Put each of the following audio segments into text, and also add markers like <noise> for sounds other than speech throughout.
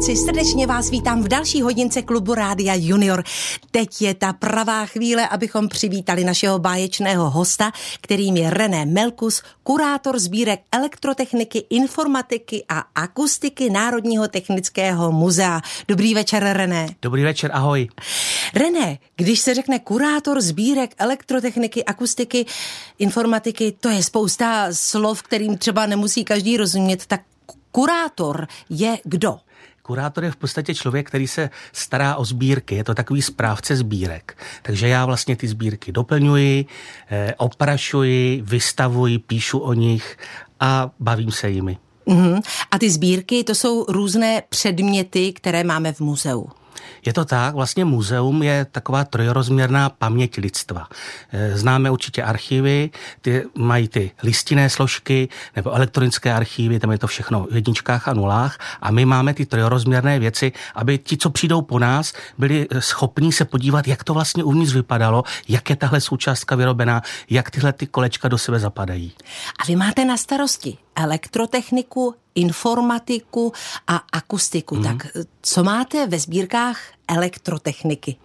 Kluci, srdečně vás vítám v další hodince klubu Rádia Junior. Teď je ta pravá chvíle, abychom přivítali našeho báječného hosta, kterým je René Melkus, kurátor sbírek elektrotechniky, informatiky a akustiky Národního technického muzea. Dobrý večer, René. Dobrý večer, ahoj. René, když se řekne kurátor sbírek elektrotechniky, akustiky, informatiky, to je spousta slov, kterým třeba nemusí každý rozumět, tak kurátor je kdo? Kurátor je v podstatě člověk, který se stará o sbírky, je to takový správce sbírek. Takže já vlastně ty sbírky doplňuji, eh, oprašuji, vystavuji, píšu o nich a bavím se jimi. Uh-huh. A ty sbírky, to jsou různé předměty, které máme v muzeu. Je to tak, vlastně muzeum je taková trojrozměrná paměť lidstva. Eh, známe určitě archivy, ty mají ty listinné složky nebo elektronické archivy, tam je to všechno v jedničkách a nulách a my máme ty trojrozměrné věci, aby ti, co přijdou po nás, byli eh, schopní se podívat, jak to vlastně uvnitř vypadalo, jak je tahle součástka vyrobená, jak tyhle ty kolečka do sebe zapadají. A vy máte na starosti elektrotechniku, informatiku a akustiku. Hmm. Tak co máte ve sbírkách elektrotechniky?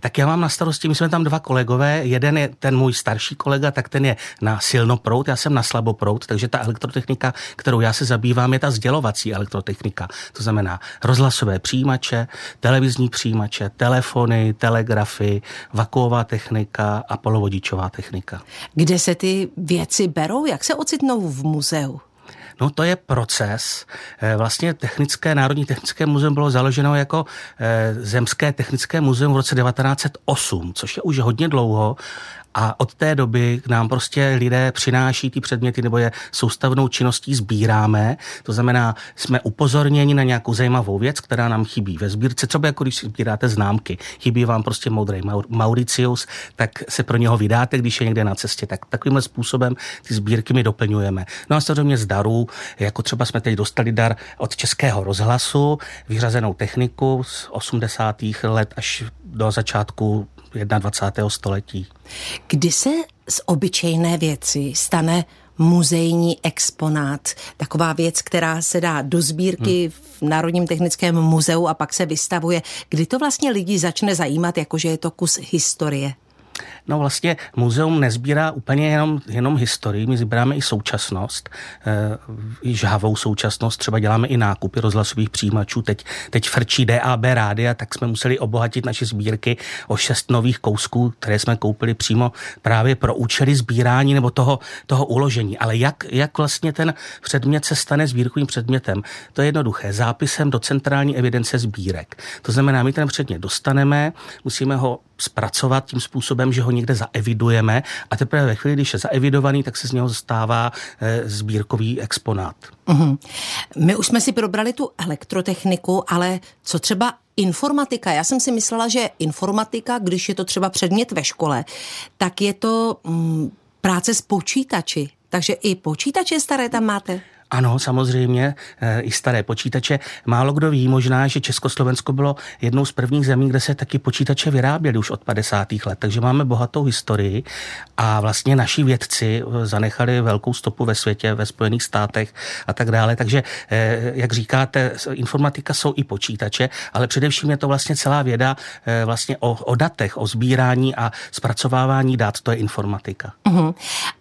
Tak já mám na starosti, my jsme tam dva kolegové, jeden je ten můj starší kolega, tak ten je na silnoprout, já jsem na slaboprout, takže ta elektrotechnika, kterou já se zabývám, je ta sdělovací elektrotechnika. To znamená rozhlasové přijímače, televizní přijímače, telefony, telegrafy, vakuová technika a polovodičová technika. Kde se ty věci berou? Jak se ocitnou v muzeu? No to je proces. Eh, vlastně Technické, Národní technické muzeum bylo založeno jako eh, Zemské technické muzeum v roce 1908, což je už hodně dlouho a od té doby k nám prostě lidé přináší ty předměty nebo je soustavnou činností sbíráme. To znamená, jsme upozorněni na nějakou zajímavou věc, která nám chybí ve sbírce. Třeba jako když sbíráte známky, chybí vám prostě moudrý Mauricius, tak se pro něho vydáte, když je někde na cestě. Tak takovýmhle způsobem ty sbírky my doplňujeme. No a samozřejmě z darů, jako třeba jsme teď dostali dar od Českého rozhlasu, vyřazenou techniku z 80. let až do začátku 21. století. Kdy se z obyčejné věci stane muzejní exponát. Taková věc, která se dá do sbírky hmm. v Národním technickém muzeu a pak se vystavuje. Kdy to vlastně lidi začne zajímat, jakože je to kus historie? No vlastně muzeum nezbírá úplně jenom, jenom historii, my sbíráme i současnost, e, i žhavou současnost, třeba děláme i nákupy rozhlasových přijímačů, teď, teď frčí DAB rádia, tak jsme museli obohatit naše sbírky o šest nových kousků, které jsme koupili přímo právě pro účely sbírání nebo toho, toho uložení. Ale jak, jak vlastně ten předmět se stane sbírkovým předmětem? To je jednoduché, zápisem do centrální evidence sbírek. To znamená, my ten předmět dostaneme, musíme ho zpracovat tím způsobem, že ho někde zaevidujeme a teprve ve chvíli, když je zaevidovaný, tak se z něho stává e, sbírkový exponát. Uhum. My už jsme si probrali tu elektrotechniku, ale co třeba informatika? Já jsem si myslela, že informatika, když je to třeba předmět ve škole, tak je to mm, práce s počítači. Takže i počítače staré tam máte? Ano, samozřejmě, eh, i staré počítače. Málo kdo ví možná, že Československo bylo jednou z prvních zemí, kde se taky počítače vyráběly už od 50. let, takže máme bohatou historii a vlastně naši vědci eh, zanechali velkou stopu ve světě, ve Spojených státech a tak dále. Takže, eh, jak říkáte, informatika jsou i počítače, ale především je to vlastně celá věda vlastně o, o datech, o sbírání a zpracovávání dat, to je informatika. Uh-huh.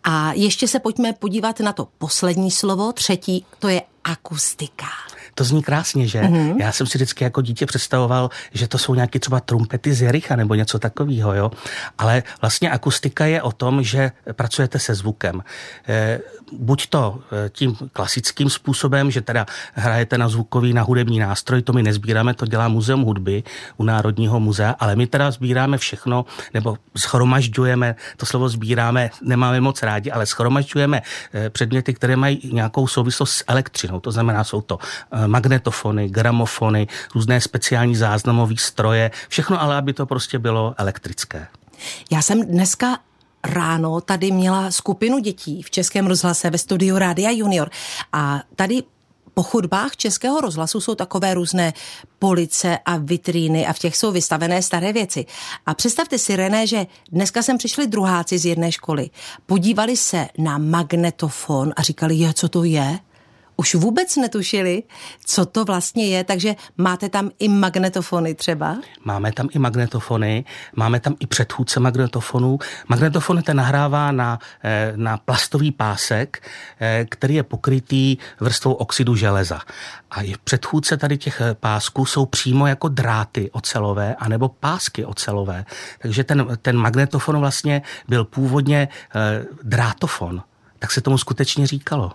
A ještě se pojďme podívat na to poslední slovo, třetí třetí, to je akustika. To zní krásně, že? Mm-hmm. Já jsem si vždycky jako dítě představoval, že to jsou nějaké třeba trumpety z Jericha nebo něco takového, jo. Ale vlastně akustika je o tom, že pracujete se zvukem. E, buď to e, tím klasickým způsobem, že teda hrajete na zvukový, na hudební nástroj, to my nezbíráme, to dělá Muzeum hudby u Národního muzea, ale my teda sbíráme všechno, nebo schromažďujeme, to slovo sbíráme, nemáme moc rádi, ale schromažďujeme e, předměty, které mají nějakou souvislost s elektřinou. To znamená, jsou to magnetofony, gramofony, různé speciální záznamové stroje, všechno ale, aby to prostě bylo elektrické. Já jsem dneska ráno tady měla skupinu dětí v Českém rozhlase ve studiu Rádia Junior a tady po chodbách Českého rozhlasu jsou takové různé police a vitríny a v těch jsou vystavené staré věci. A představte si, René, že dneska sem přišli druháci z jedné školy. Podívali se na magnetofon a říkali, je, co to je? Už vůbec netušili, co to vlastně je, takže máte tam i magnetofony třeba? Máme tam i magnetofony, máme tam i předchůdce magnetofonů. Magnetofon ten nahrává na, eh, na plastový pásek, eh, který je pokrytý vrstvou oxidu železa. A i předchůdce tady těch eh, pásků jsou přímo jako dráty ocelové, anebo pásky ocelové. Takže ten, ten magnetofon vlastně byl původně drátofon. Tak se tomu skutečně říkalo.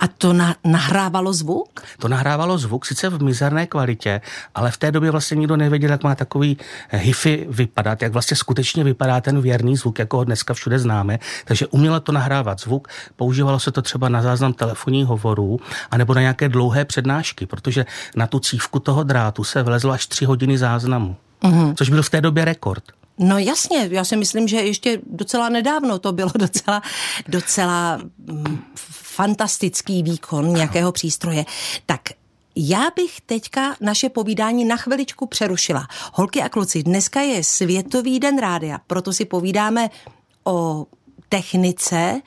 A to na, nahrávalo zvuk? To nahrávalo zvuk, sice v mizerné kvalitě, ale v té době vlastně nikdo nevěděl, jak má takový eh, hify vypadat, jak vlastně skutečně vypadá ten věrný zvuk, jako ho dneska všude známe. Takže umělo to nahrávat zvuk, používalo se to třeba na záznam telefonních hovorů, anebo na nějaké dlouhé přednášky, protože na tu cívku toho drátu se vlezlo až tři hodiny záznamu. Mm-hmm. Což byl v té době rekord. No jasně, já si myslím, že ještě docela nedávno to bylo <laughs> docela, docela mm, fantastický výkon nějakého přístroje. Tak já bych teďka naše povídání na chviličku přerušila. Holky a kluci, dneska je Světový den rádia, proto si povídáme o technice,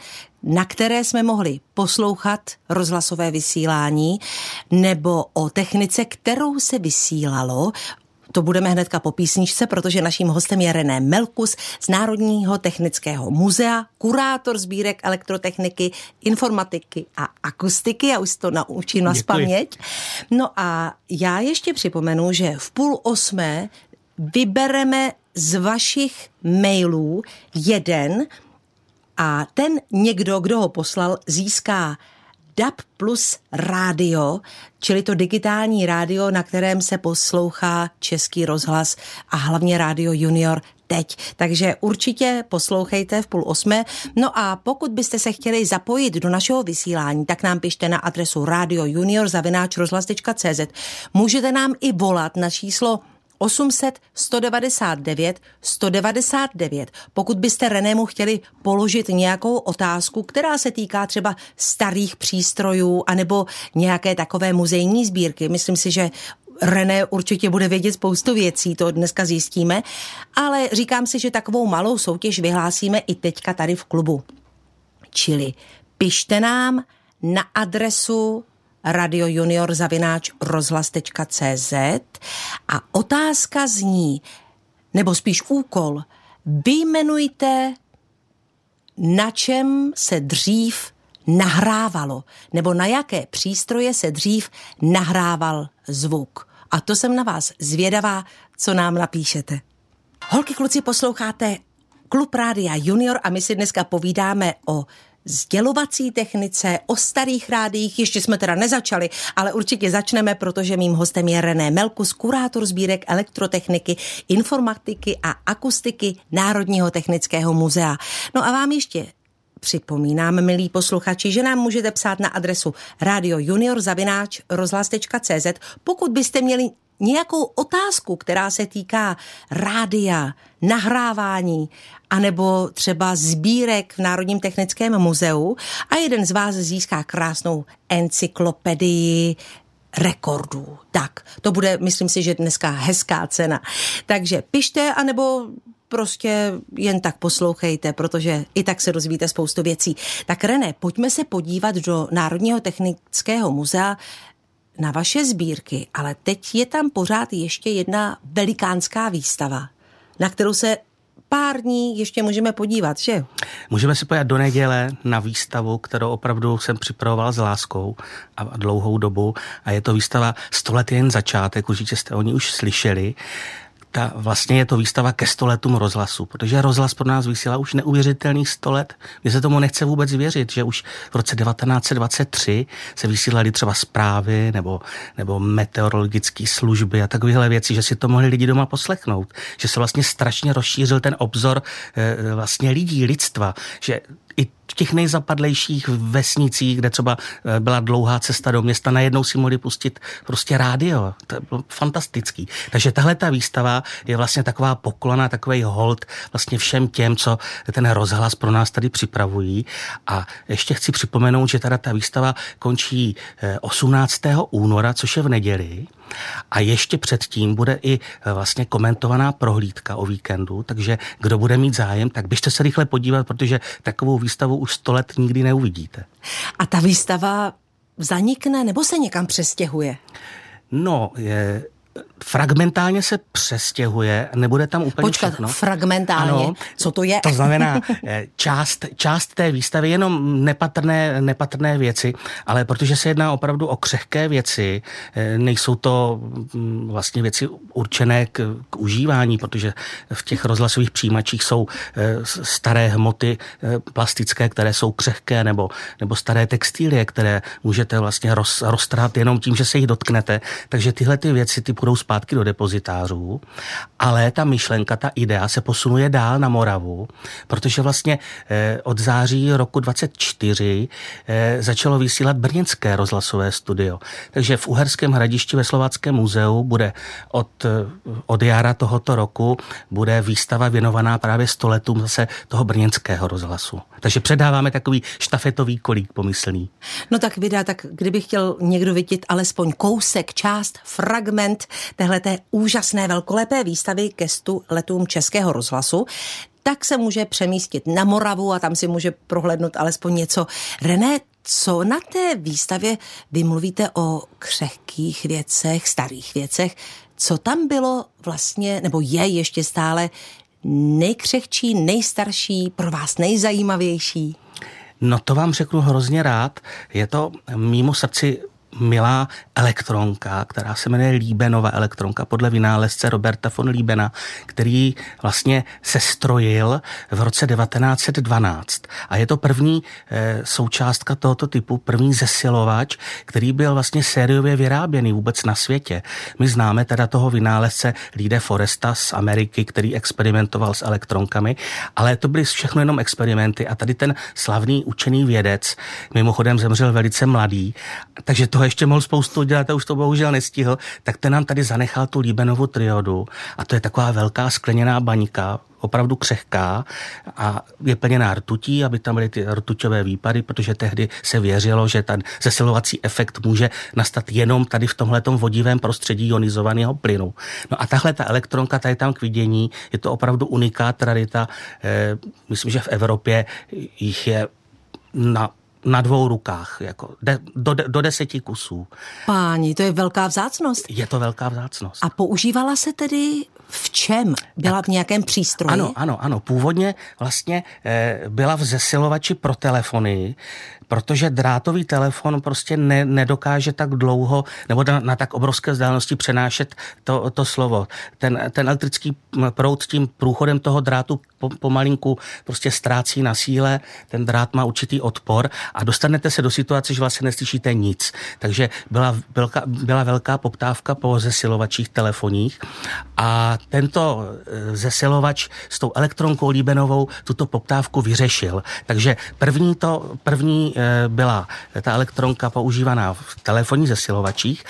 na které jsme mohli poslouchat rozhlasové vysílání, nebo o technice, kterou se vysílalo to budeme hnedka po písničce, protože naším hostem je René Melkus z Národního technického muzea, kurátor sbírek elektrotechniky, informatiky a akustiky. Já už to naučím na spaměť. No a já ještě připomenu, že v půl osmé vybereme z vašich mailů jeden a ten někdo, kdo ho poslal, získá DAB plus rádio, čili to digitální rádio, na kterém se poslouchá český rozhlas a hlavně rádio Junior teď. Takže určitě poslouchejte v půl osmé. No a pokud byste se chtěli zapojit do našeho vysílání, tak nám pište na adresu radiojunior.cz. Můžete nám i volat na číslo 800 199 199. Pokud byste Renému chtěli položit nějakou otázku, která se týká třeba starých přístrojů anebo nějaké takové muzejní sbírky, myslím si, že René určitě bude vědět spoustu věcí, to dneska zjistíme, ale říkám si, že takovou malou soutěž vyhlásíme i teďka tady v klubu. Čili pište nám na adresu Radio Junior zavináč rozhlas.cz a otázka zní, nebo spíš úkol, vyjmenujte, na čem se dřív nahrávalo, nebo na jaké přístroje se dřív nahrával zvuk. A to jsem na vás zvědavá, co nám napíšete. Holky, kluci, posloucháte Klub Rádia Junior a my si dneska povídáme o sdělovací technice, o starých rádích. Ještě jsme teda nezačali, ale určitě začneme, protože mým hostem je René Melkus, kurátor sbírek elektrotechniky, informatiky a akustiky Národního technického muzea. No a vám ještě Připomínám, milí posluchači, že nám můžete psát na adresu radiojuniorzavináč.rozhlas.cz, pokud byste měli nějakou otázku, která se týká rádia, nahrávání, anebo třeba sbírek v Národním technickém muzeu a jeden z vás získá krásnou encyklopedii rekordů. Tak, to bude, myslím si, že dneska hezká cena. Takže pište, anebo prostě jen tak poslouchejte, protože i tak se dozvíte spoustu věcí. Tak René, pojďme se podívat do Národního technického muzea na vaše sbírky, ale teď je tam pořád ještě jedna velikánská výstava, na kterou se pár dní ještě můžeme podívat, že? Můžeme se podívat do neděle na výstavu, kterou opravdu jsem připravoval s láskou a dlouhou dobu a je to výstava 100 let jen začátek, určitě jste o ní už slyšeli ta, vlastně je to výstava ke stoletům rozhlasu, protože rozhlas pro nás vysílá už neuvěřitelných 100 let. Mně se tomu nechce vůbec věřit, že už v roce 1923 se vysílaly třeba zprávy nebo, nebo meteorologické služby a takovéhle věci, že si to mohli lidi doma poslechnout, že se vlastně strašně rozšířil ten obzor e, vlastně lidí, lidstva, že i v těch nejzapadlejších vesnicích, kde třeba eh, byla dlouhá cesta do města, najednou si mohli pustit prostě rádio. To bylo fantastický. Takže tahle ta výstava je vlastně taková poklona, takový hold vlastně všem těm, co ten rozhlas pro nás tady připravují. A ještě chci připomenout, že teda ta výstava končí 18. Eh, února, což je v neděli. A ještě předtím bude i eh, vlastně komentovaná prohlídka o víkendu, takže kdo bude mít zájem, tak běžte se rychle podívat, protože takovou výstavu už sto let nikdy neuvidíte. A ta výstava zanikne nebo se někam přestěhuje? No, je, fragmentálně se přestěhuje, nebude tam úplně Počkat, všechno. fragmentálně, ano, co to je? To znamená <laughs> eh, část, část té výstavy, jenom nepatrné, nepatrné věci, ale protože se jedná opravdu o křehké věci, eh, nejsou to mm, vlastně věci určené k, k užívání, protože v těch rozhlasových přijímačích jsou eh, staré hmoty plastické, které jsou křehké, nebo, nebo staré textilie, které můžete vlastně roz, roztrhat jenom tím, že se jich dotknete. Takže tyhle ty věci, ty půjdou zpátky do depozitářů, ale ta myšlenka, ta idea se posunuje dál na Moravu, protože vlastně eh, od září roku 24 eh, začalo vysílat brněnské rozhlasové studio. Takže v Uherském hradišti ve Slováckém muzeu bude od, eh, od jara tohoto roku bude výstava věnovaná právě stoletům zase toho brněnského rozhlasu. Takže předáváme takový štafetový kolík pomyslný. No tak vydá, tak kdyby chtěl někdo vidět alespoň kousek, část, fragment téhleté úžasné velkolepé výstavy ke stu letům Českého rozhlasu, tak se může přemístit na Moravu a tam si může prohlédnout alespoň něco. René, co na té výstavě vy mluvíte o křehkých věcech, starých věcech, co tam bylo vlastně, nebo je ještě stále nejkřehčí, nejstarší, pro vás nejzajímavější? No to vám řeknu hrozně rád. Je to mimo srdci milá elektronka, která se jmenuje Líbenova elektronka podle vynálezce Roberta von Líbena, který vlastně se strojil v roce 1912. A je to první e, součástka tohoto typu, první zesilovač, který byl vlastně sériově vyráběný vůbec na světě. My známe teda toho vynálezce Lide Foresta z Ameriky, který experimentoval s elektronkami, ale to byly všechno jenom experimenty a tady ten slavný učený vědec mimochodem zemřel velice mladý, takže toho ještě mohl spoustu dělat a už to bohužel nestihl, tak ten nám tady zanechal tu Líbenovu triodu a to je taková velká skleněná baňka, opravdu křehká a je plněná rtutí, aby tam byly ty rtuťové výpady, protože tehdy se věřilo, že ten zesilovací efekt může nastat jenom tady v tomhletom vodivém prostředí ionizovaného plynu. No a tahle ta elektronka tady tam k vidění, je to opravdu unikát rarita. E, myslím, že v Evropě jich je na na dvou rukách, jako de, do, do deseti kusů. Páni, to je velká vzácnost. Je to velká vzácnost. A používala se tedy v čem? Byla tak, v nějakém přístroji? Ano, ano, ano. Původně vlastně e, byla v zesilovači pro telefony, protože drátový telefon prostě ne, nedokáže tak dlouho nebo na, na tak obrovské vzdálenosti přenášet to, to slovo. Ten, ten elektrický proud tím průchodem toho drátu po, pomalinku prostě ztrácí na síle, ten drát má určitý odpor a dostanete se do situace, že vlastně neslyšíte nic. Takže byla velká, byla velká poptávka po zesilovačích telefoních a tento e, zesilovač s tou elektronkou líbenovou tuto poptávku vyřešil. Takže první to, první byla ta elektronka používaná v telefonních zesilovačích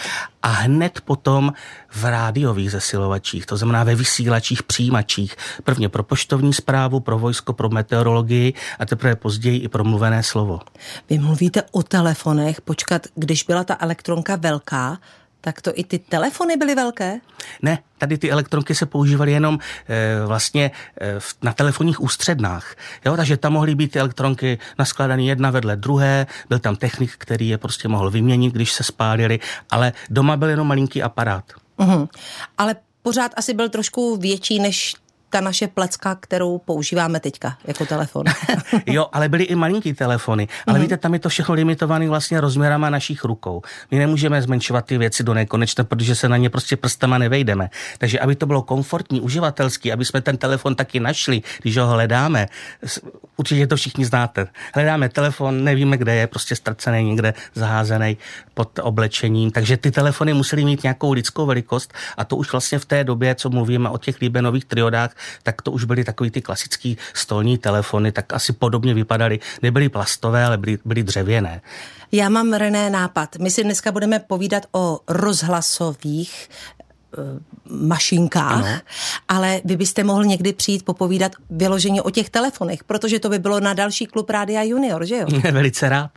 a hned potom v rádiových zesilovačích, to znamená ve vysílačích, přijímačích. Prvně pro poštovní zprávu, pro vojsko, pro meteorologii a teprve později i pro mluvené slovo. Vy mluvíte o telefonech, počkat, když byla ta elektronka velká, tak to i ty telefony byly velké? Ne, tady ty elektronky se používaly jenom e, vlastně e, na telefonních ústřednách. Jo? Takže tam mohly být ty elektronky naskladané jedna vedle druhé, byl tam technik, který je prostě mohl vyměnit, když se spálili, ale doma byl jenom malinký aparát. Uhum. Ale pořád asi byl trošku větší než ta naše plecka, kterou používáme teďka jako telefon. <laughs> jo, ale byly i malinký telefony. Ale mm-hmm. víte, tam je to všechno limitované vlastně rozměrama našich rukou. My nemůžeme zmenšovat ty věci do nekonečna, protože se na ně prostě prstama nevejdeme. Takže aby to bylo komfortní, uživatelský, aby jsme ten telefon taky našli, když ho hledáme, určitě to všichni znáte. Hledáme telefon, nevíme, kde je, prostě ztracený někde, zaházený pod oblečením. Takže ty telefony musely mít nějakou lidskou velikost a to už vlastně v té době, co mluvíme o těch líbenových triodách, tak to už byly takový ty klasický stolní telefony, tak asi podobně vypadaly. Nebyly plastové, ale byly, byly dřevěné. Já mám, René, nápad. My si dneska budeme povídat o rozhlasových eh, mašinkách, ano. ale vy byste mohl někdy přijít popovídat vyloženě o těch telefonech, protože to by bylo na další klub Rádia Junior, že jo? <laughs> Velice rád.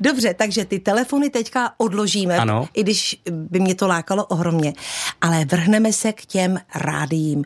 Dobře, takže ty telefony teďka odložíme, ano. i když by mě to lákalo ohromně, ale vrhneme se k těm rádiím.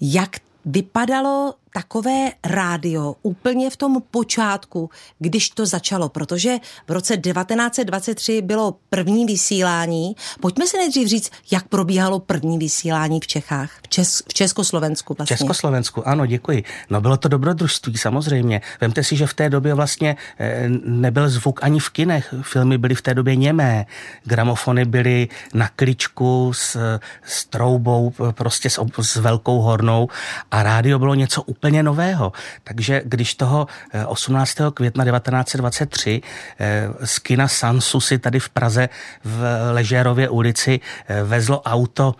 Jak vypadalo takové rádio úplně v tom počátku, když to začalo, protože v roce 1923 bylo první vysílání. Pojďme si nejdřív říct, jak probíhalo první vysílání v Čechách, v, Čes, v Československu vlastně. Československu, ano, děkuji. No bylo to dobrodružství, samozřejmě. Vemte si, že v té době vlastně eh, nebyl zvuk ani v kinech. Filmy byly v té době němé. Gramofony byly na kličku s, s troubou, prostě s, s velkou hornou a rádio bylo něco úplně nového. Takže když toho 18. Eh, května 1923 eh, z kina Sansu si tady v Praze v Ležérově ulici eh, vezlo auto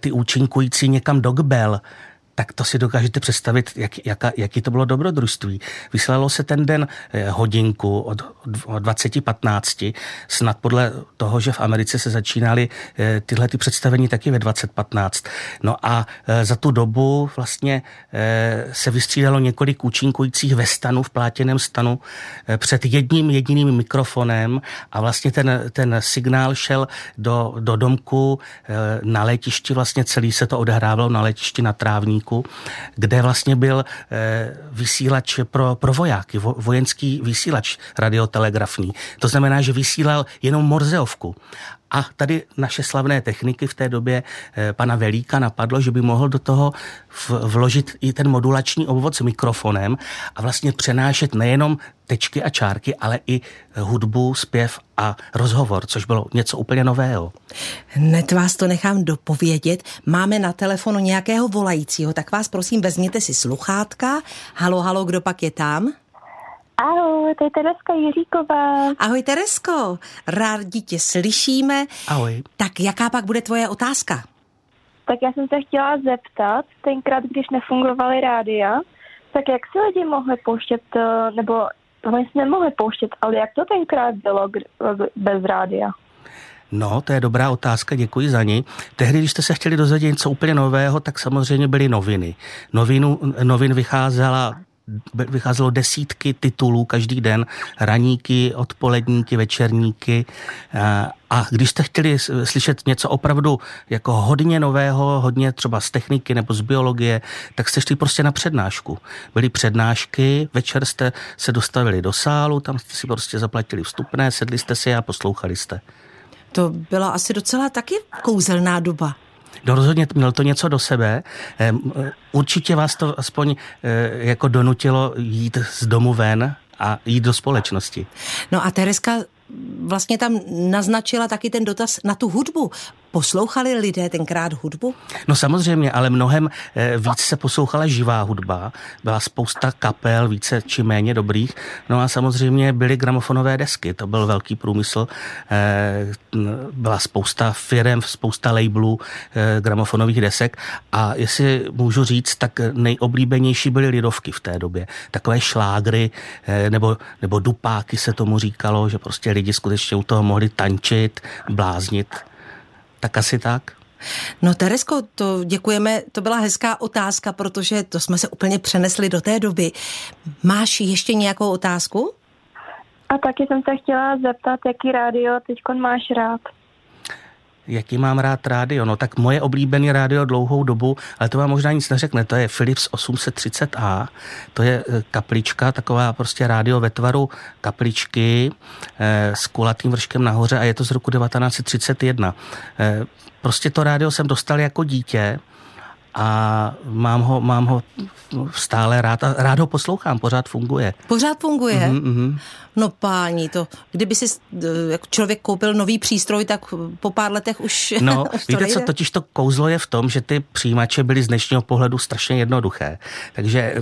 ty účinkující někam do Gbel, tak to si dokážete představit, jak, jaka, jaký to bylo dobrodružství. Vysílalo se ten den eh, hodinku od, od 20.15, snad podle toho, že v Americe se začínaly eh, tyhle ty představení taky ve 20.15. No a eh, za tu dobu vlastně se vystřídalo několik účinkujících ve stanu, v plátěném stanu, před jedním jediným mikrofonem a vlastně ten, ten signál šel do, do domku na letišti, vlastně celý se to odehrávalo na letišti na trávníku Slovensku, kde vlastně byl eh, vysílač pro, pro vojáky, vo, vojenský vysílač radiotelegrafní. To znamená, že vysílal jenom morzeovku. A tady naše slavné techniky v té době eh, pana Velíka napadlo, že by mohl do toho vložit i ten modulační obvod s mikrofonem a vlastně přenášet nejenom tečky a čárky, ale i hudbu, zpěv a rozhovor, což bylo něco úplně nového. Hned vás to nechám dopovědět. Máme na telefonu nějakého volajícího, tak vás prosím vezměte si sluchátka. Halo, halo, kdo pak je tam? Ahoj, to je Tereska Jiříková. Ahoj Teresko, rádi tě slyšíme. Ahoj. Tak jaká pak bude tvoje otázka? Tak já jsem se chtěla zeptat, tenkrát, když nefungovaly rádia, tak jak si lidi mohli pouštět, eh, nebo oni si nemohli pouštět, ale jak to tenkrát bylo bez rádia? No, to je dobrá otázka, děkuji za ní. Tehdy, když jste se chtěli dozvědět něco úplně nového, tak samozřejmě byly noviny. Novinu, novin vycházela vycházelo desítky titulů každý den, raníky, odpoledníky, večerníky a když jste chtěli slyšet něco opravdu jako hodně nového, hodně třeba z techniky nebo z biologie, tak jste šli prostě na přednášku. Byly přednášky, večer jste se dostavili do sálu, tam jste si prostě zaplatili vstupné, sedli jste si a poslouchali jste. To byla asi docela taky kouzelná doba. No rozhodně měl to něco do sebe. Určitě vás to aspoň eh, jako donutilo jít z domu ven a jít do společnosti. No a Tereska vlastně tam naznačila taky ten dotaz na tu hudbu. Poslouchali lidé tenkrát hudbu? No samozřejmě, ale mnohem eh, víc se poslouchala živá hudba. Byla spousta kapel, více či méně dobrých. No a samozřejmě byly gramofonové desky. To byl velký průmysl. Eh, byla spousta firm, spousta labelů eh, gramofonových desek. A jestli můžu říct, tak nejoblíbenější byly lidovky v té době. Takové šlágry nebo, nebo dupáky se tomu říkalo, že prostě lidi skutečně u toho mohli tančit, bláznit. Tak asi tak. No Teresko, to děkujeme, to byla hezká otázka, protože to jsme se úplně přenesli do té doby. Máš ještě nějakou otázku? A taky jsem se chtěla zeptat, jaký rádio teď máš rád jaký mám rád rádio. No tak moje oblíbené rádio dlouhou dobu, ale to vám možná nic neřekne, to je Philips 830A, to je e, kaplička, taková prostě rádio ve tvaru kapličky eh, s kulatým vrškem nahoře a je to z roku 1931. Eh, prostě to rádio jsem dostal jako dítě, a mám ho, mám ho stále rád a rád ho poslouchám, pořád funguje. Pořád funguje? Mm-hmm. No páni, to, kdyby si jako člověk koupil nový přístroj, tak po pár letech už <laughs> No, už víte nejde. co, totiž to kouzlo je v tom, že ty přijímače byly z dnešního pohledu strašně jednoduché, takže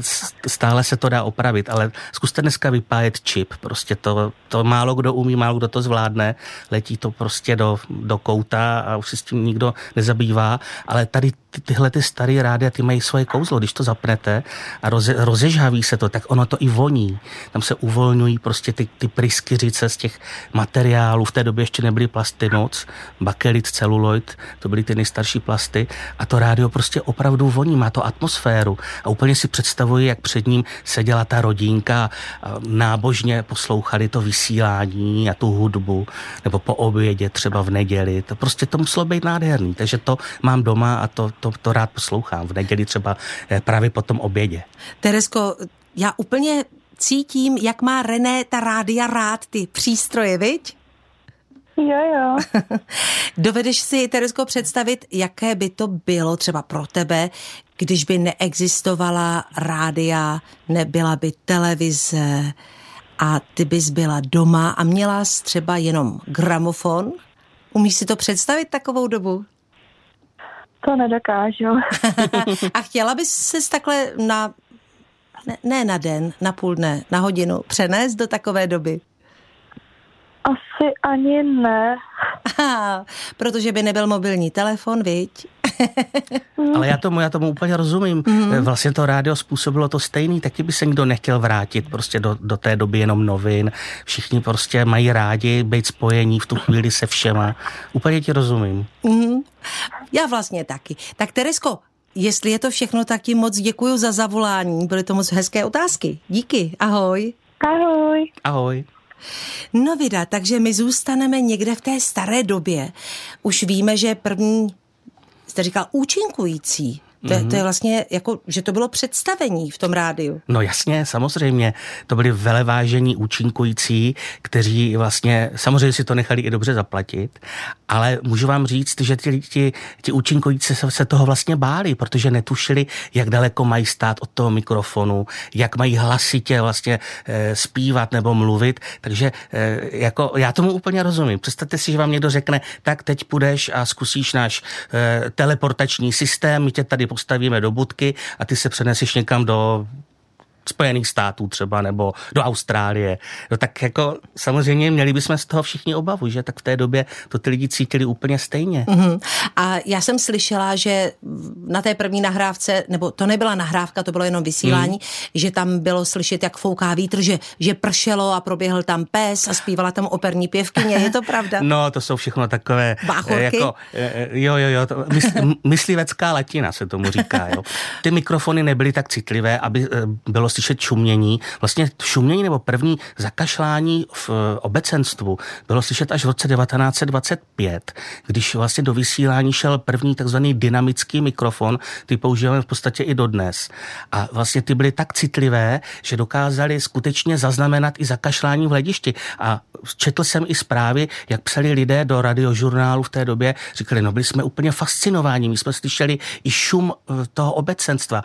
stále se to dá opravit, ale zkuste dneska vypájet čip, prostě to, to málo kdo umí, málo kdo to zvládne, letí to prostě do, do kouta a už se s tím nikdo nezabývá, ale tady ty, tyhle ty staré rádia, ty mají svoje kouzlo, když to zapnete a roze, rozežhaví se to, tak ono to i voní. Tam se uvolňují prostě ty, ty pryskyřice z těch materiálů. V té době ještě nebyly plasty moc, bakelit, celuloid, to byly ty nejstarší plasty a to rádio prostě opravdu voní, má to atmosféru a úplně si představuji, jak před ním seděla ta rodinka a nábožně poslouchali to vysílání a tu hudbu, nebo po obědě třeba v neděli. To prostě to muselo být nádherný, takže to mám doma a to to, to rád poslouchám v neděli třeba eh, právě po tom obědě. Teresko, já úplně cítím, jak má René ta rádia rád ty přístroje, viď? Jo, jo. <laughs> Dovedeš si, Teresko, představit, jaké by to bylo třeba pro tebe, když by neexistovala rádia, nebyla by televize a ty bys byla doma a měla jsi třeba jenom gramofon? Umíš si to představit takovou dobu? To nedokážu. <laughs> <laughs> a chtěla bys se takhle na, ne, ne na den, na půl dne, na hodinu přenést do takové doby? Asi ani ne. <laughs> Aha, protože by nebyl mobilní telefon, viď? Ale já tomu, já tomu úplně rozumím. Mm. Vlastně to rádio způsobilo to stejný, taky by se nikdo nechtěl vrátit prostě do, do té doby jenom novin. Všichni prostě mají rádi být spojení v tu chvíli se všema. Úplně ti rozumím. Mm. Já vlastně taky. Tak Teresko, jestli je to všechno, tak ti moc děkuji za zavolání. Byly to moc hezké otázky. Díky, ahoj. Ahoj. Ahoj. No vida, takže my zůstaneme někde v té staré době. Už víme, že první, jste říkal, účinkující to, mm-hmm. to je vlastně jako, že to bylo představení v tom rádiu. No jasně, samozřejmě. To byli velevážení účinkující, kteří vlastně, samozřejmě si to nechali i dobře zaplatit, ale můžu vám říct, že ti, ti, ti účinkující se, se toho vlastně báli, protože netušili, jak daleko mají stát od toho mikrofonu, jak mají hlasitě vlastně e, zpívat nebo mluvit, takže e, jako já tomu úplně rozumím. Představte si, že vám někdo řekne, tak teď půjdeš a zkusíš náš e, teleportační systém, my tě tady postavíme do budky a ty se přeneseš někam do Spojených států třeba nebo do Austrálie. No tak jako samozřejmě měli bychom z toho všichni obavu, že tak v té době to ty lidi cítili úplně stejně. Mm-hmm. A já jsem slyšela, že na té první nahrávce, nebo to nebyla nahrávka, to bylo jenom vysílání, mm. že tam bylo slyšet, jak fouká vítr, že, že pršelo a proběhl tam pes a zpívala tam operní pěvkyně. Je to pravda? <laughs> No, to jsou všechno takové... Báchorky? Jako, eh, eh, jo, jo, jo. To, mysl, myslivecká latina se tomu říká. Jo. <laughs> Ty mikrofony nebyly tak citlivé, aby eh, bylo slyšet šumění. Vlastně šumění nebo první zakašlání v eh, obecenstvu bylo slyšet až v roce 1925, když vlastně do vysílání šel první takzvaný dynamický mikrofon, ty používáme v podstatě i dodnes. A vlastně ty byly tak citlivé, že dokázali skutečně zaznamenat i zakašlání v hledišti. A četl jsem i zprávy, jak psali lidé do radiožurnálu v té době, říkali, no byli jsme úplně fascinováni, my jsme slyšeli i šum eh, toho obecenstva,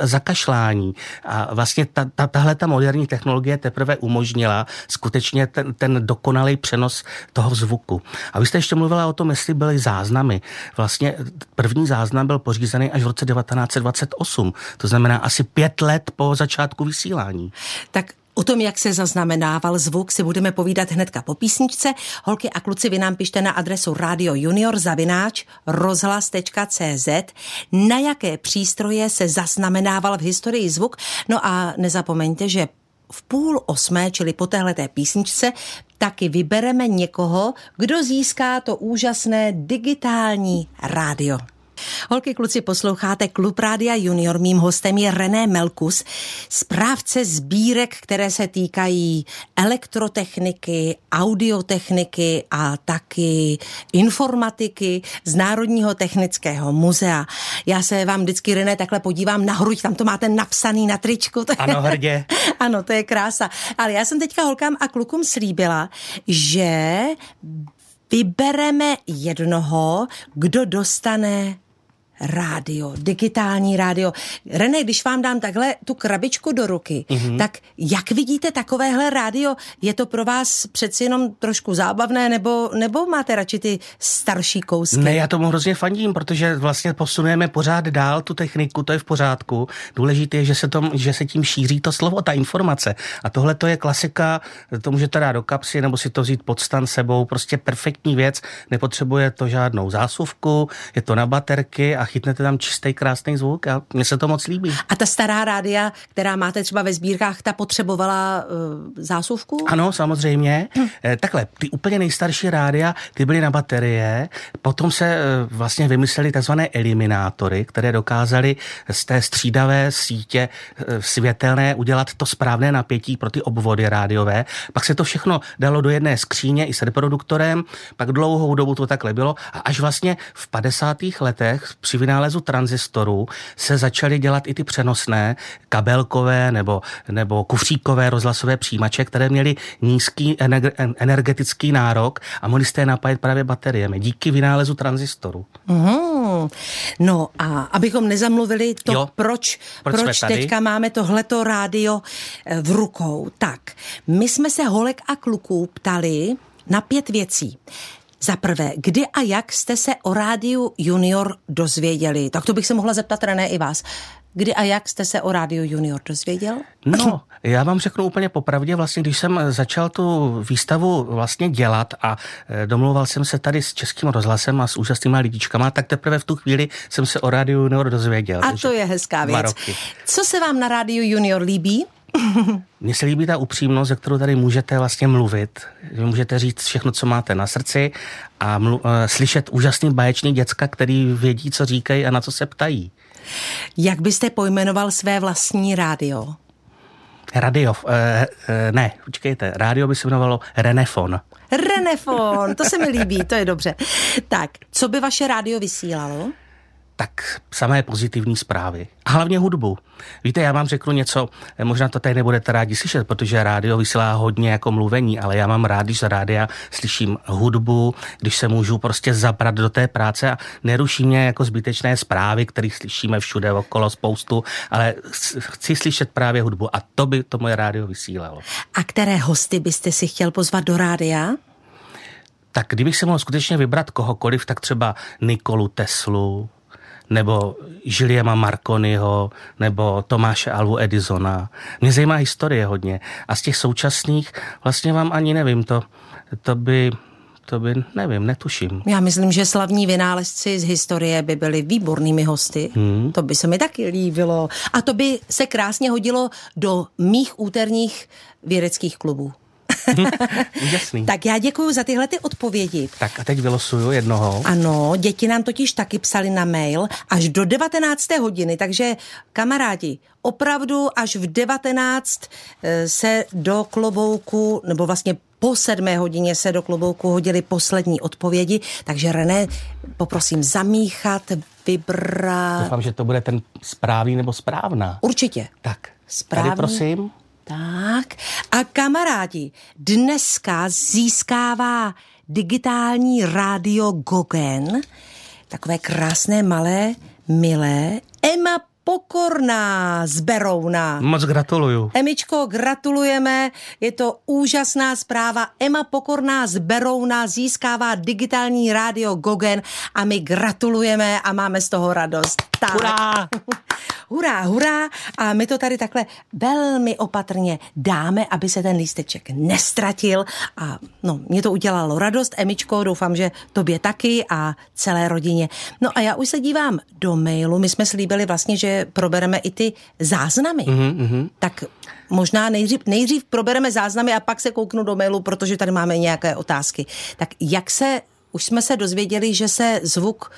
zakašlání. A vlastně ta, ta, tahle ta moderní technologie teprve umožnila skutečně ten, ten dokonalý přenos toho zvuku. A vy jste ještě mluvila o tom, jestli byly záznamy. Vlastně první záznam byl pořízený až v roce 1928, to znamená asi pět let po začátku vysílání. Tak O tom, jak se zaznamenával zvuk, si budeme povídat hnedka po písničce. Holky a kluci, vy nám pište na adresu Radio Junior zavináč rozhlas.cz na jaké přístroje se zaznamenával v historii zvuk. No a nezapomeňte, že v půl osmé, čili po téhleté písničce, taky vybereme někoho, kdo získá to úžasné digitální rádio. Holky, kluci, posloucháte Klub Rádia Junior. Mým hostem je René Melkus, správce sbírek, které se týkají elektrotechniky, audiotechniky a taky informatiky z Národního technického muzea. Já se vám vždycky, René, takhle podívám na hruď, tam to máte napsaný na tričku. Ano, hrdě. <laughs> ano, to je krása. Ale já jsem teďka holkám a klukům slíbila, že vybereme jednoho, kdo dostane rádio, digitální rádio. René, když vám dám takhle tu krabičku do ruky, mm-hmm. tak jak vidíte takovéhle rádio? Je to pro vás přeci jenom trošku zábavné, nebo, nebo máte radši ty starší kousky? Ne, já tomu hrozně fandím, protože vlastně posunujeme pořád dál tu techniku, to je v pořádku. Důležité je, že se, tom, že se tím šíří to slovo, ta informace. A tohle to je klasika, to můžete dát do kapsy, nebo si to vzít pod stan sebou, prostě perfektní věc, nepotřebuje to žádnou zásuvku, je to na baterky a chytnete tam čistý, krásný zvuk a mně se to moc líbí. A ta stará rádia, která máte třeba ve sbírkách, ta potřebovala uh, zásuvku? Ano, samozřejmě. Hm. Takhle, ty úplně nejstarší rádia, ty byly na baterie, potom se uh, vlastně vymysleli takzvané eliminátory, které dokázaly z té střídavé sítě uh, světelné udělat to správné napětí pro ty obvody rádiové. Pak se to všechno dalo do jedné skříně i s reproduktorem, pak dlouhou dobu to takhle bylo a až vlastně v 50. letech při při vynálezu transistoru se začaly dělat i ty přenosné kabelkové nebo, nebo kufříkové rozhlasové přijímače, které měly nízký energetický nárok a mohli jste je napájet právě bateriemi díky vynálezu transistoru. Mm. No a abychom nezamluvili to, jo. proč, proč, proč teďka máme tohleto rádio eh, v rukou. Tak, my jsme se holek a kluků ptali na pět věcí. Za prvé, kdy a jak jste se o rádiu Junior dozvěděli? Tak to bych se mohla zeptat René i vás. Kdy a jak jste se o rádiu Junior dozvěděl? No, já vám řeknu úplně popravdě, vlastně když jsem začal tu výstavu vlastně dělat a e, domluval jsem se tady s českým rozhlasem a s úžasnýma lidičkama, tak teprve v tu chvíli jsem se o rádiu Junior dozvěděl. A to je hezká věc. Co se vám na rádiu Junior líbí? Mně se líbí ta upřímnost, ze kterou tady můžete vlastně mluvit. Že můžete říct všechno, co máte na srdci a mlu- uh, slyšet úžasný báječný děcka, který vědí, co říkají a na co se ptají. Jak byste pojmenoval své vlastní rádio? Radio, uh, uh, ne, počkejte, rádio by se jmenovalo Renefon. Renefon, to se mi líbí, to je dobře. Tak, co by vaše rádio vysílalo? Tak samé pozitivní zprávy. A hlavně hudbu. Víte, já vám řeknu něco, možná to tady nebudete rádi slyšet, protože rádio vysílá hodně jako mluvení, ale já mám rád, když z rádia slyším hudbu, když se můžu prostě zabrat do té práce a neruší mě jako zbytečné zprávy, které slyšíme všude okolo spoustu, ale chci slyšet právě hudbu a to by to moje rádio vysílalo. A které hosty byste si chtěl pozvat do rádia? Tak kdybych se mohl skutečně vybrat kohokoliv, tak třeba Nikolu Teslu, nebo Žiliema Marconiho, nebo Tomáše Alvu Edisona. Mě zajímá historie hodně. A z těch současných vlastně vám ani nevím, to, to by to by, nevím, netuším. Já myslím, že slavní vynálezci z historie by byli výbornými hosty. Hmm. To by se mi taky líbilo. A to by se krásně hodilo do mých úterních vědeckých klubů. <laughs> Úžasný. Tak já děkuji za tyhle ty odpovědi. Tak a teď vylosuju jednoho. Ano, děti nám totiž taky psali na mail až do 19. hodiny, takže kamarádi, opravdu až v 19 eh, se do klobouku, nebo vlastně po sedmé hodině se do klobouku hodili poslední odpovědi, takže René, poprosím zamíchat, vybrat. Doufám, že to bude ten správný nebo správná. Určitě. Tak, Správný. tady prosím. Tak a kamarádi, dneska získává digitální rádio Gogen, takové krásné, malé, milé, Emma Pokorná z Berouna. Moc gratuluju. Emičko, gratulujeme, je to úžasná zpráva. Emma Pokorná z Berouna získává digitální rádio Gogen a my gratulujeme a máme z toho radost. Tak. Hurá! <laughs> hurá, hurá a my to tady takhle velmi opatrně dáme, aby se ten lísteček nestratil a no, mě to udělalo radost, Emičko, doufám, že tobě taky a celé rodině. No a já už se dívám do mailu, my jsme slíbili vlastně, že probereme i ty záznamy. Mm-hmm. Tak možná nejdřív, nejdřív probereme záznamy a pak se kouknu do mailu, protože tady máme nějaké otázky. Tak jak se už jsme se dozvěděli, že se zvuk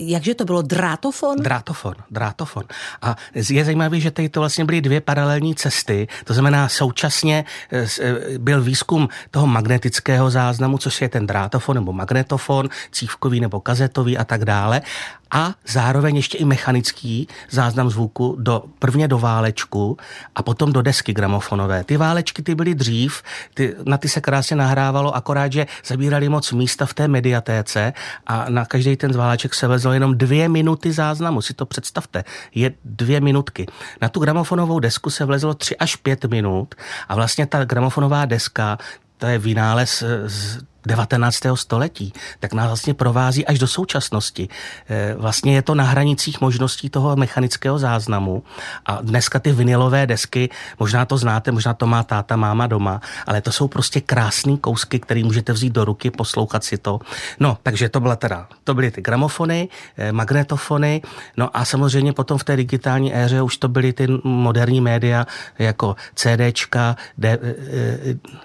jakže to bylo, drátofon? Drátofon, drátofon. A je zajímavé, že tady to vlastně byly dvě paralelní cesty, to znamená současně eh, eh, byl výzkum toho magnetického záznamu, což je ten drátofon nebo magnetofon, cívkový nebo kazetový a tak dále a zároveň ještě i mechanický záznam zvuku do, prvně do válečku a potom do desky gramofonové. Ty válečky ty byly dřív, ty, na ty se krásně nahrávalo, akorát, že zabírali moc místa v té mediatéce a na každý ten váleček se vezlo jenom dvě minuty záznamu, si to představte, je dvě minutky. Na tu gramofonovou desku se vlezlo tři až pět minut a vlastně ta gramofonová deska to je vynález z 19. století, tak nás vlastně provází až do současnosti. Eh, vlastně je to na hranicích možností toho mechanického záznamu a dneska ty vinilové desky, možná to znáte, možná to má táta, máma doma, ale to jsou prostě krásné kousky, které můžete vzít do ruky, poslouchat si to. No, takže to byla teda, to byly ty gramofony, eh, magnetofony, no a samozřejmě potom v té digitální éře už to byly ty moderní média jako CDčka,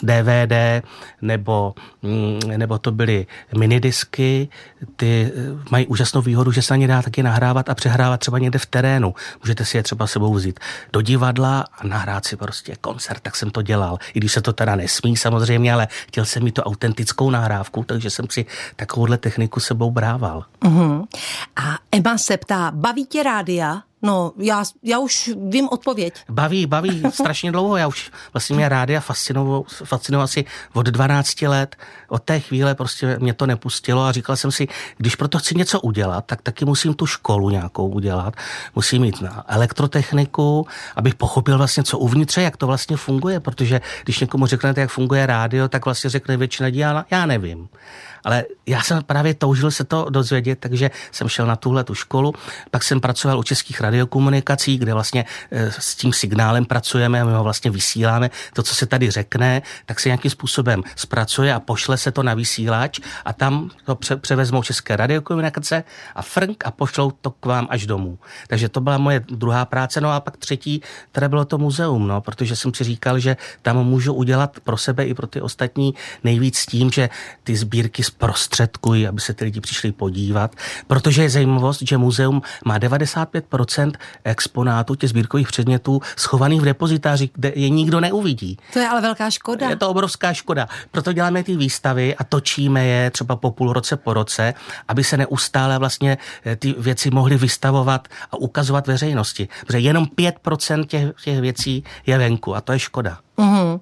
DVD nebo mm, mm, nebo to byly minidisky, ty eh, mají úžasnou výhodu, že se na ně dá taky nahrávat a přehrávat třeba někde v terénu. Můžete si je třeba sebou vzít do divadla a nahrát si prostě koncert, tak jsem to dělal. I když se to teda nesmí samozřejmě, ale chtěl jsem mít to autentickou nahrávku, takže jsem si takovouhle techniku sebou brával. Uh-huh. A Emma se ptá, baví tě rádia? No, já, já už vím odpověď. Baví, baví strašně dlouho. Já už vlastně mě rádia fascinoval, fascinoval asi od 12 let. Od té chvíle prostě mě to nepustilo a říkal jsem si, když proto chci něco udělat, tak taky musím tu školu nějakou udělat. Musím mít na elektrotechniku, abych pochopil vlastně, co uvnitř, jak to vlastně funguje, protože když někomu řeknete, jak funguje rádio, tak vlastně řekne většina lidí, já nevím. Ale já jsem právě toužil se to dozvědět, takže jsem šel na tuhle tu školu. Pak jsem pracoval u českých radiokomunikací, kde vlastně eh, s tím signálem pracujeme a my ho vlastně vysíláme. To, co se tady řekne, tak se nějakým způsobem zpracuje a pošle se to na vysílač a tam to pře- převezmou české radiokomunikace a frnk a pošlou to k vám až domů. Takže to byla moje druhá práce. No a pak třetí, které bylo to muzeum, no, protože jsem si říkal, že tam můžu udělat pro sebe i pro ty ostatní nejvíc tím, že ty sbírky zprostředkují, aby se ty lidi přišli podívat, protože je zajímavost, že muzeum má 95% exponátů těch sbírkových předmětů schovaných v depozitáři, kde je nikdo neuvidí. To je ale velká škoda. Je to obrovská škoda. Proto děláme ty výstavy a točíme je třeba po půl roce po roce, aby se neustále vlastně eh, ty věci mohly vystavovat a ukazovat veřejnosti. Protože jenom 5% těch, těch věcí je venku a to je škoda. Uhum.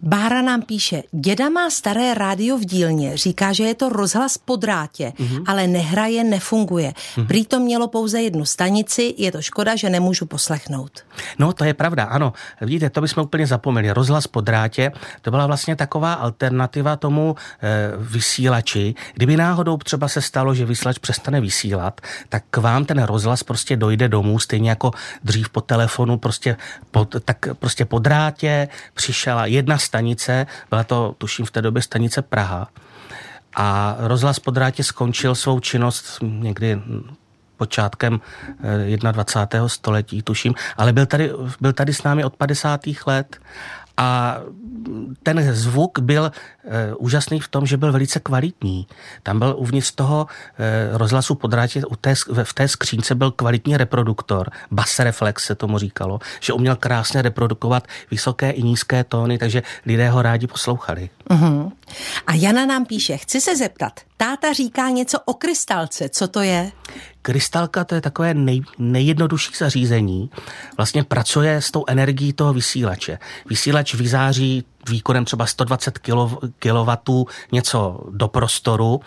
Bára nám píše, děda má staré rádio v dílně, říká, že je to rozhlas po drátě, uhum. ale nehraje, nefunguje. Uhum. Prý to mělo pouze jednu stanici, je to škoda, že nemůžu poslechnout. No, to je pravda, ano. Vidíte, to bychom úplně zapomněli. Rozhlas po drátě, to byla vlastně taková alternativa tomu e, vysílači. Kdyby náhodou třeba se stalo, že vysílač přestane vysílat, tak k vám ten rozhlas prostě dojde domů, stejně jako dřív po telefonu, prostě po, tak prostě po drátě, přišla jedna stanice, byla to tuším v té době stanice Praha, a rozhlas po drátě skončil svou činnost někdy počátkem 21. Eh, století, tuším, ale byl tady, byl tady s námi od 50. let a ten zvuk byl e, úžasný v tom, že byl velice kvalitní. Tam byl uvnitř toho e, rozhlasu po drátě, u té, v té skřínce byl kvalitní reproduktor, bass reflex se tomu říkalo, že uměl krásně reprodukovat vysoké i nízké tóny, takže lidé ho rádi poslouchali. Uh-huh. A Jana nám píše, chci se zeptat, táta říká něco o krystalce, co to je? Krystalka to je takové nej, nejjednodušší zařízení. Vlastně pracuje s tou energií toho vysílače. Vysílač vyzáří výkonem třeba 120 kW něco do prostoru.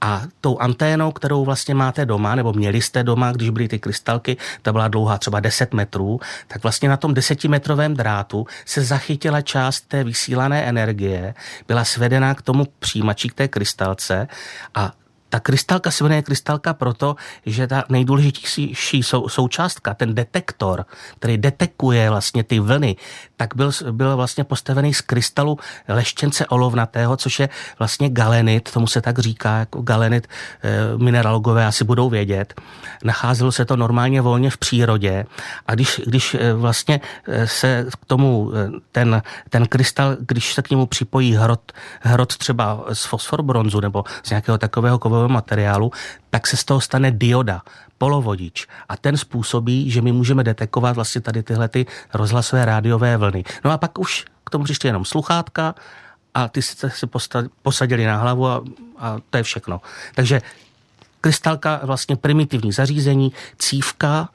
A tou anténou, kterou vlastně máte doma, nebo měli jste doma, když byly ty krystalky, ta byla dlouhá třeba 10 metrů, tak vlastně na tom desetimetrovém drátu se zachytila část té vysílané energie, byla svedená k tomu přijímači, k té krystalce a ta krystalka se jmenuje krystalka proto, že ta nejdůležitější sou, součástka, ten detektor, který detekuje vlastně ty vlny, tak byl, byl vlastně postavený z krystalu leštěnce olovnatého, což je vlastně galenit, tomu se tak říká, jako galenit, e, mineralogové asi budou vědět. Nacházelo se to normálně volně v přírodě a když, když e, vlastně e, se k tomu ten, ten krystal, když se k němu připojí hrot, hrot třeba z fosforbronzu nebo z nějakého takového kovového materiálu, tak se z toho stane dioda, polovodič. A ten způsobí, že my můžeme detekovat vlastně tady tyhle ty rozhlasové rádiové vlny. No a pak už k tomu přišly jenom sluchátka a ty jste si posadili na hlavu a, a to je všechno. Takže krystalka vlastně primitivní zařízení, cívka,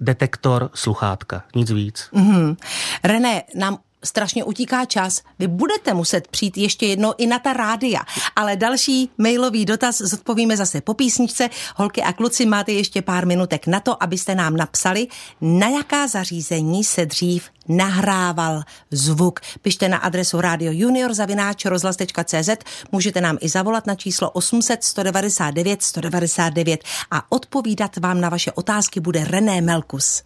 detektor, sluchátka, nic víc. Mm-hmm. René, nám strašně utíká čas. Vy budete muset přijít ještě jednou i na ta rádia. Ale další mailový dotaz zodpovíme zase po písničce. Holky a kluci, máte ještě pár minutek na to, abyste nám napsali, na jaká zařízení se dřív nahrával zvuk. Pište na adresu Radio Junior zavináč rozhlas.cz. Můžete nám i zavolat na číslo 800 199 199 a odpovídat vám na vaše otázky bude René Melkus.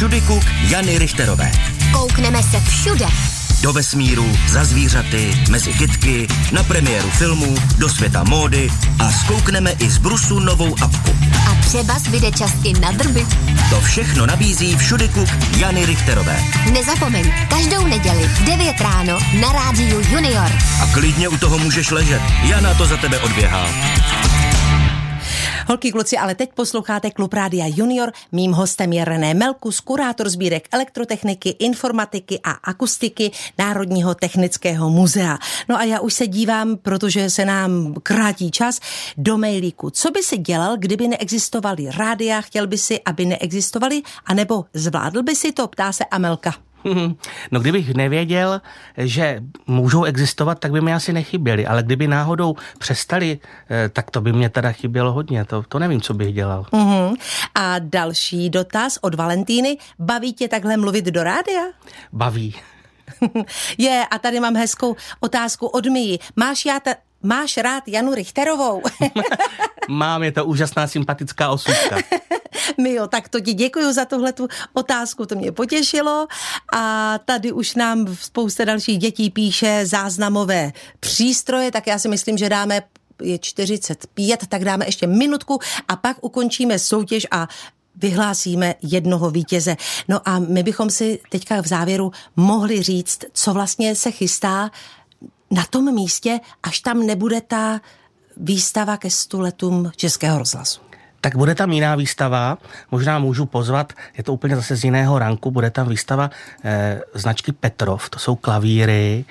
Všudy Kuk Jany Richterové. Koukneme se všude do vesmíru, za zvířaty, mezi kytky, na premiéru filmů, do světa módy a zkoukneme i z Brusu novou apku. A třeba zbyde čas i na drby. To všechno nabízí všudy klub Jany Richterové. Nezapomeň, každou neděli v 9 ráno na rádiu Junior. A klidně u toho můžeš ležet. Jana to za tebe odběhá. Holky, kluci, ale teď posloucháte Klub Rádia Junior. Mým hostem je René Melkus, kurátor sbírek elektrotechniky, informatiky a akustiky Národního technického muzea. No a já už se dívám, protože se nám krátí čas, do mailíku. Co by si dělal, kdyby neexistovaly rádia? Chtěl by si, aby neexistovaly? anebo zvládl by si to? Ptá se Amelka. No kdybych nevěděl, že můžou existovat, tak by mi asi nechyběli, ale kdyby náhodou přestali, eh, tak to by mě teda chybělo hodně, to, to nevím, co bych dělal. Uh-huh. A další dotaz od Valentíny. Baví tě takhle mluvit do rádia? Baví. <laughs> Je, a tady mám hezkou otázku od Mii. Máš já ta, Máš rád Janu Richterovou? <laughs> Mám, je to úžasná sympatická osůbka. <laughs> Mio, tak to ti děkuji za tuhle tu otázku, to mě potěšilo. A tady už nám spousta dalších dětí píše záznamové přístroje, tak já si myslím, že dáme je 45, tak dáme ještě minutku a pak ukončíme soutěž a vyhlásíme jednoho vítěze. No a my bychom si teďka v závěru mohli říct, co vlastně se chystá na tom místě, až tam nebude ta výstava ke stuletům Českého rozhlasu. Tak bude tam jiná výstava, možná můžu pozvat, je to úplně zase z jiného ranku, bude tam výstava eh, značky Petrov, to jsou klavíry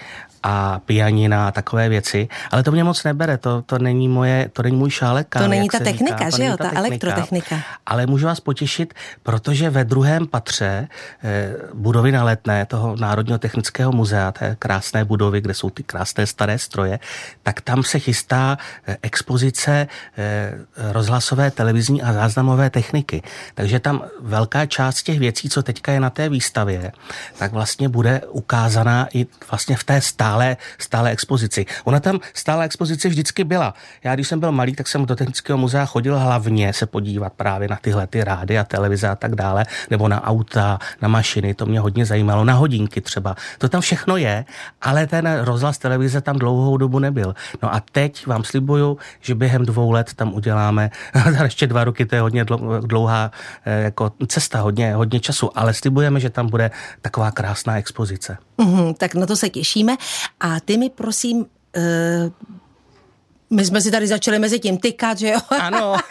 a pianina a takové věci, ale to mě moc nebere, to, to není moje, to není můj šálek. To není ta technika, říká, že jo, ta, ta elektrotechnika. Ale můžu vás potěšit, protože ve druhém patře eh, budovy na letné toho Národního technického muzea, té krásné budovy, kde jsou ty krásné staré stroje, tak tam se chystá eh, expozice eh, rozhlasové, televizní a záznamové techniky. Takže tam velká část těch věcí, co teďka je na té výstavě, tak vlastně bude ukázaná i vlastně v té stále stále, stále expozici. Ona tam stále expozice vždycky byla. Já, když jsem byl malý, tak jsem do Technického muzea chodil hlavně se podívat právě na tyhle ty rády a televize a tak dále, nebo na auta, na mašiny, to mě hodně zajímalo, na hodinky třeba. To tam všechno je, ale ten rozhlas televize tam dlouhou dobu nebyl. No a teď vám slibuju, že během dvou let tam uděláme, <laughs> ještě dva roky, to je hodně dlouhá eh, jako cesta, hodně, hodně času, ale slibujeme, že tam bude taková krásná expozice. Mm, tak na to se těšíme. A ty mi prosím uh, my jsme si tady začali mezi tím tykat, že jo? Ano. <laughs>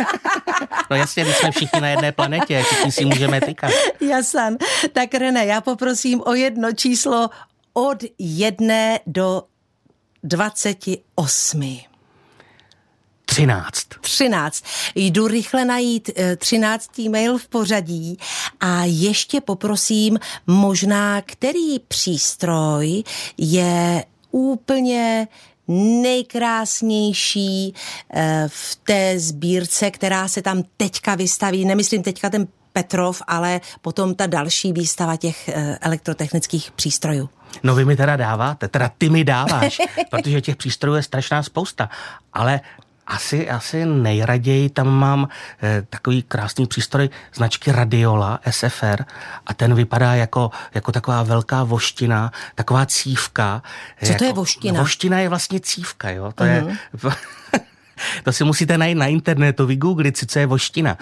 No jasně, my jsme všichni na jedné planetě, všichni si můžeme tykat. Jasan. Tak René, já poprosím o jedno číslo od jedné do 28. 13. 13. Jdu rychle najít 13. Eh, mail v pořadí a ještě poprosím možná, který přístroj je úplně nejkrásnější eh, v té sbírce, která se tam teďka vystaví. Nemyslím teďka ten Petrov, ale potom ta další výstava těch eh, elektrotechnických přístrojů. No vy mi teda dáváte, teda ty mi dáváš, <laughs> protože těch přístrojů je strašná spousta, ale asi, asi nejraději tam mám eh, takový krásný přístroj značky Radiola SFR a ten vypadá jako, jako taková velká voština, taková cívka. Co jako, to je voština? Voština je vlastně cívka, jo. To uh-huh. je mhm. <laughs> To si musíte najít na internetu, vygooglit si, co je voština.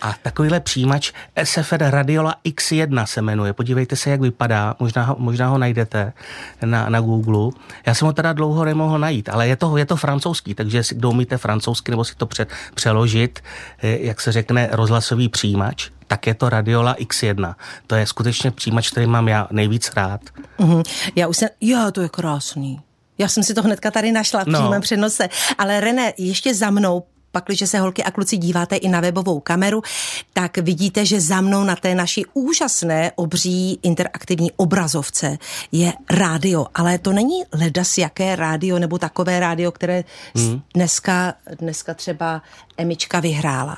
A takovýhle přijímač SFR Radiola X1 se jmenuje. Podívejte se, jak vypadá, možná ho, možná ho najdete na, na Google. Já jsem ho teda dlouho nemohl najít, ale je to, je to francouzský, takže si kdo umíte francouzsky nebo si to pře, přeložit, eh, jak se řekne, rozhlasový přijímač, tak je to Radiola X1. To je skutečně přijímač, který mám já nejvíc rád. Mm-hmm. Já už jsem, já, to je krásný. Já jsem si to hnedka tady našla v no. přímém přenose. Ale René, ještě za mnou pakliže se holky a kluci díváte i na webovou kameru, tak vidíte, že za mnou na té naší úžasné obří interaktivní obrazovce je rádio. Ale to není ledas jaké rádio nebo takové rádio, které hmm. dneska, dneska třeba Emička vyhrála.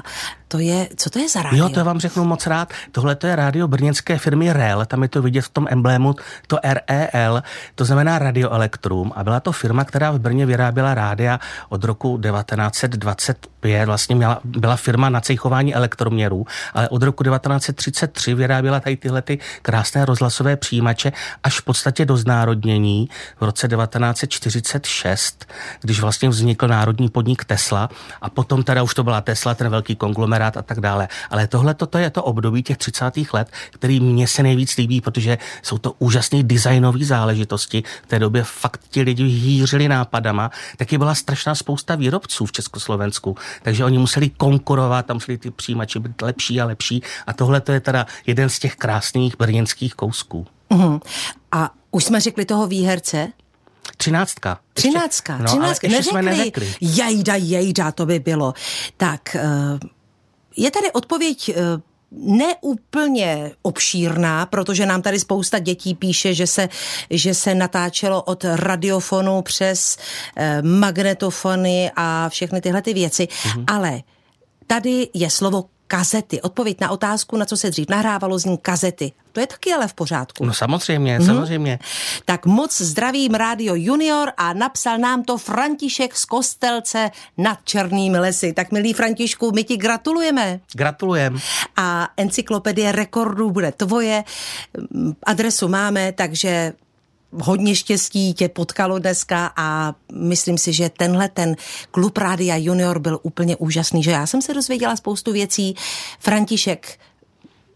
to je, co to je za rádio? Jo, to vám řeknu moc rád. Tohle to je rádio brněnské firmy REL, tam je to vidět v tom emblému, to REL, to znamená Radio Elektrum a byla to firma, která v Brně vyráběla rádia od roku 1925, vlastně měla, byla firma na cejchování elektroměrů, ale od roku 1933 vyráběla tady tyhle ty krásné rozhlasové přijímače až v podstatě do znárodnění v roce 1946, když vlastně vznikl národní podnik Tesla a potom teda už to byla Tesla, ten velký konglomerát a tak dále. Ale tohle toto je to období těch 30. let, který mně se nejvíc líbí, protože jsou to úžasné designové záležitosti. V té době fakt ti lidi hýřili nápadama. Taky byla strašná spousta výrobců v Československu, takže oni museli konkurovat, a museli ty přijímače být lepší a lepší. A tohle to je teda jeden z těch krásných brněnských kousků. Uhum. A už jsme řekli toho výherce? Třináctka. Třináctka, no, třináctka. Ale ještě neřekli. jsme neřekli. Jejda, jejda, to by bylo. Tak, eh, je tady odpověď eh, neúplně obšírná, protože nám tady spousta dětí píše, že se, že se natáčelo od radiofonu přes eh, magnetofony a všechny tyhle ty věci, mm-hmm. ale tady je slovo kazety. Odpověď na otázku, na co se dřív nahrávalo, zní kazety. To je taky ale v pořádku. No samozřejmě, mm-hmm. samozřejmě. Tak moc zdravím Rádio Junior a napsal nám to František z Kostelce nad Černými lesy. Tak milý Františku, my ti gratulujeme. Gratulujem. A encyklopedie rekordů bude tvoje. Adresu máme, takže hodně štěstí tě potkalo dneska a myslím si, že tenhle ten klub Rádia Junior byl úplně úžasný, že já jsem se dozvěděla spoustu věcí. František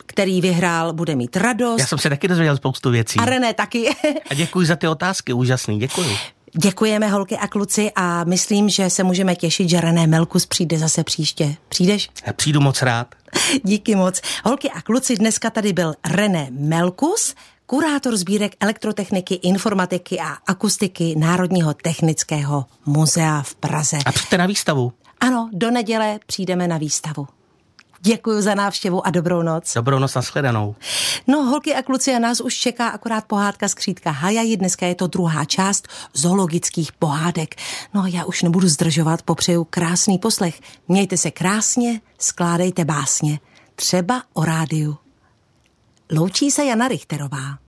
který vyhrál, bude mít radost. Já jsem se taky dozvěděl spoustu věcí. A René taky. a děkuji za ty otázky, úžasný, děkuji. Děkujeme holky a kluci a myslím, že se můžeme těšit, že René Melkus přijde zase příště. Přijdeš? Já přijdu moc rád. <laughs> Díky moc. Holky a kluci, dneska tady byl René Melkus, kurátor sbírek elektrotechniky, informatiky a akustiky Národního technického muzea v Praze. A přijďte na výstavu. Ano, do neděle přijdeme na výstavu. Děkuji za návštěvu a dobrou noc. Dobrou noc, nashledanou. No, holky a kluci, a nás už čeká akorát pohádka skřítka Hajaji. Dneska je to druhá část zoologických pohádek. No, já už nebudu zdržovat, popřeju krásný poslech. Mějte se krásně, skládejte básně. Třeba o rádiu. Loučí se Jana Richterová.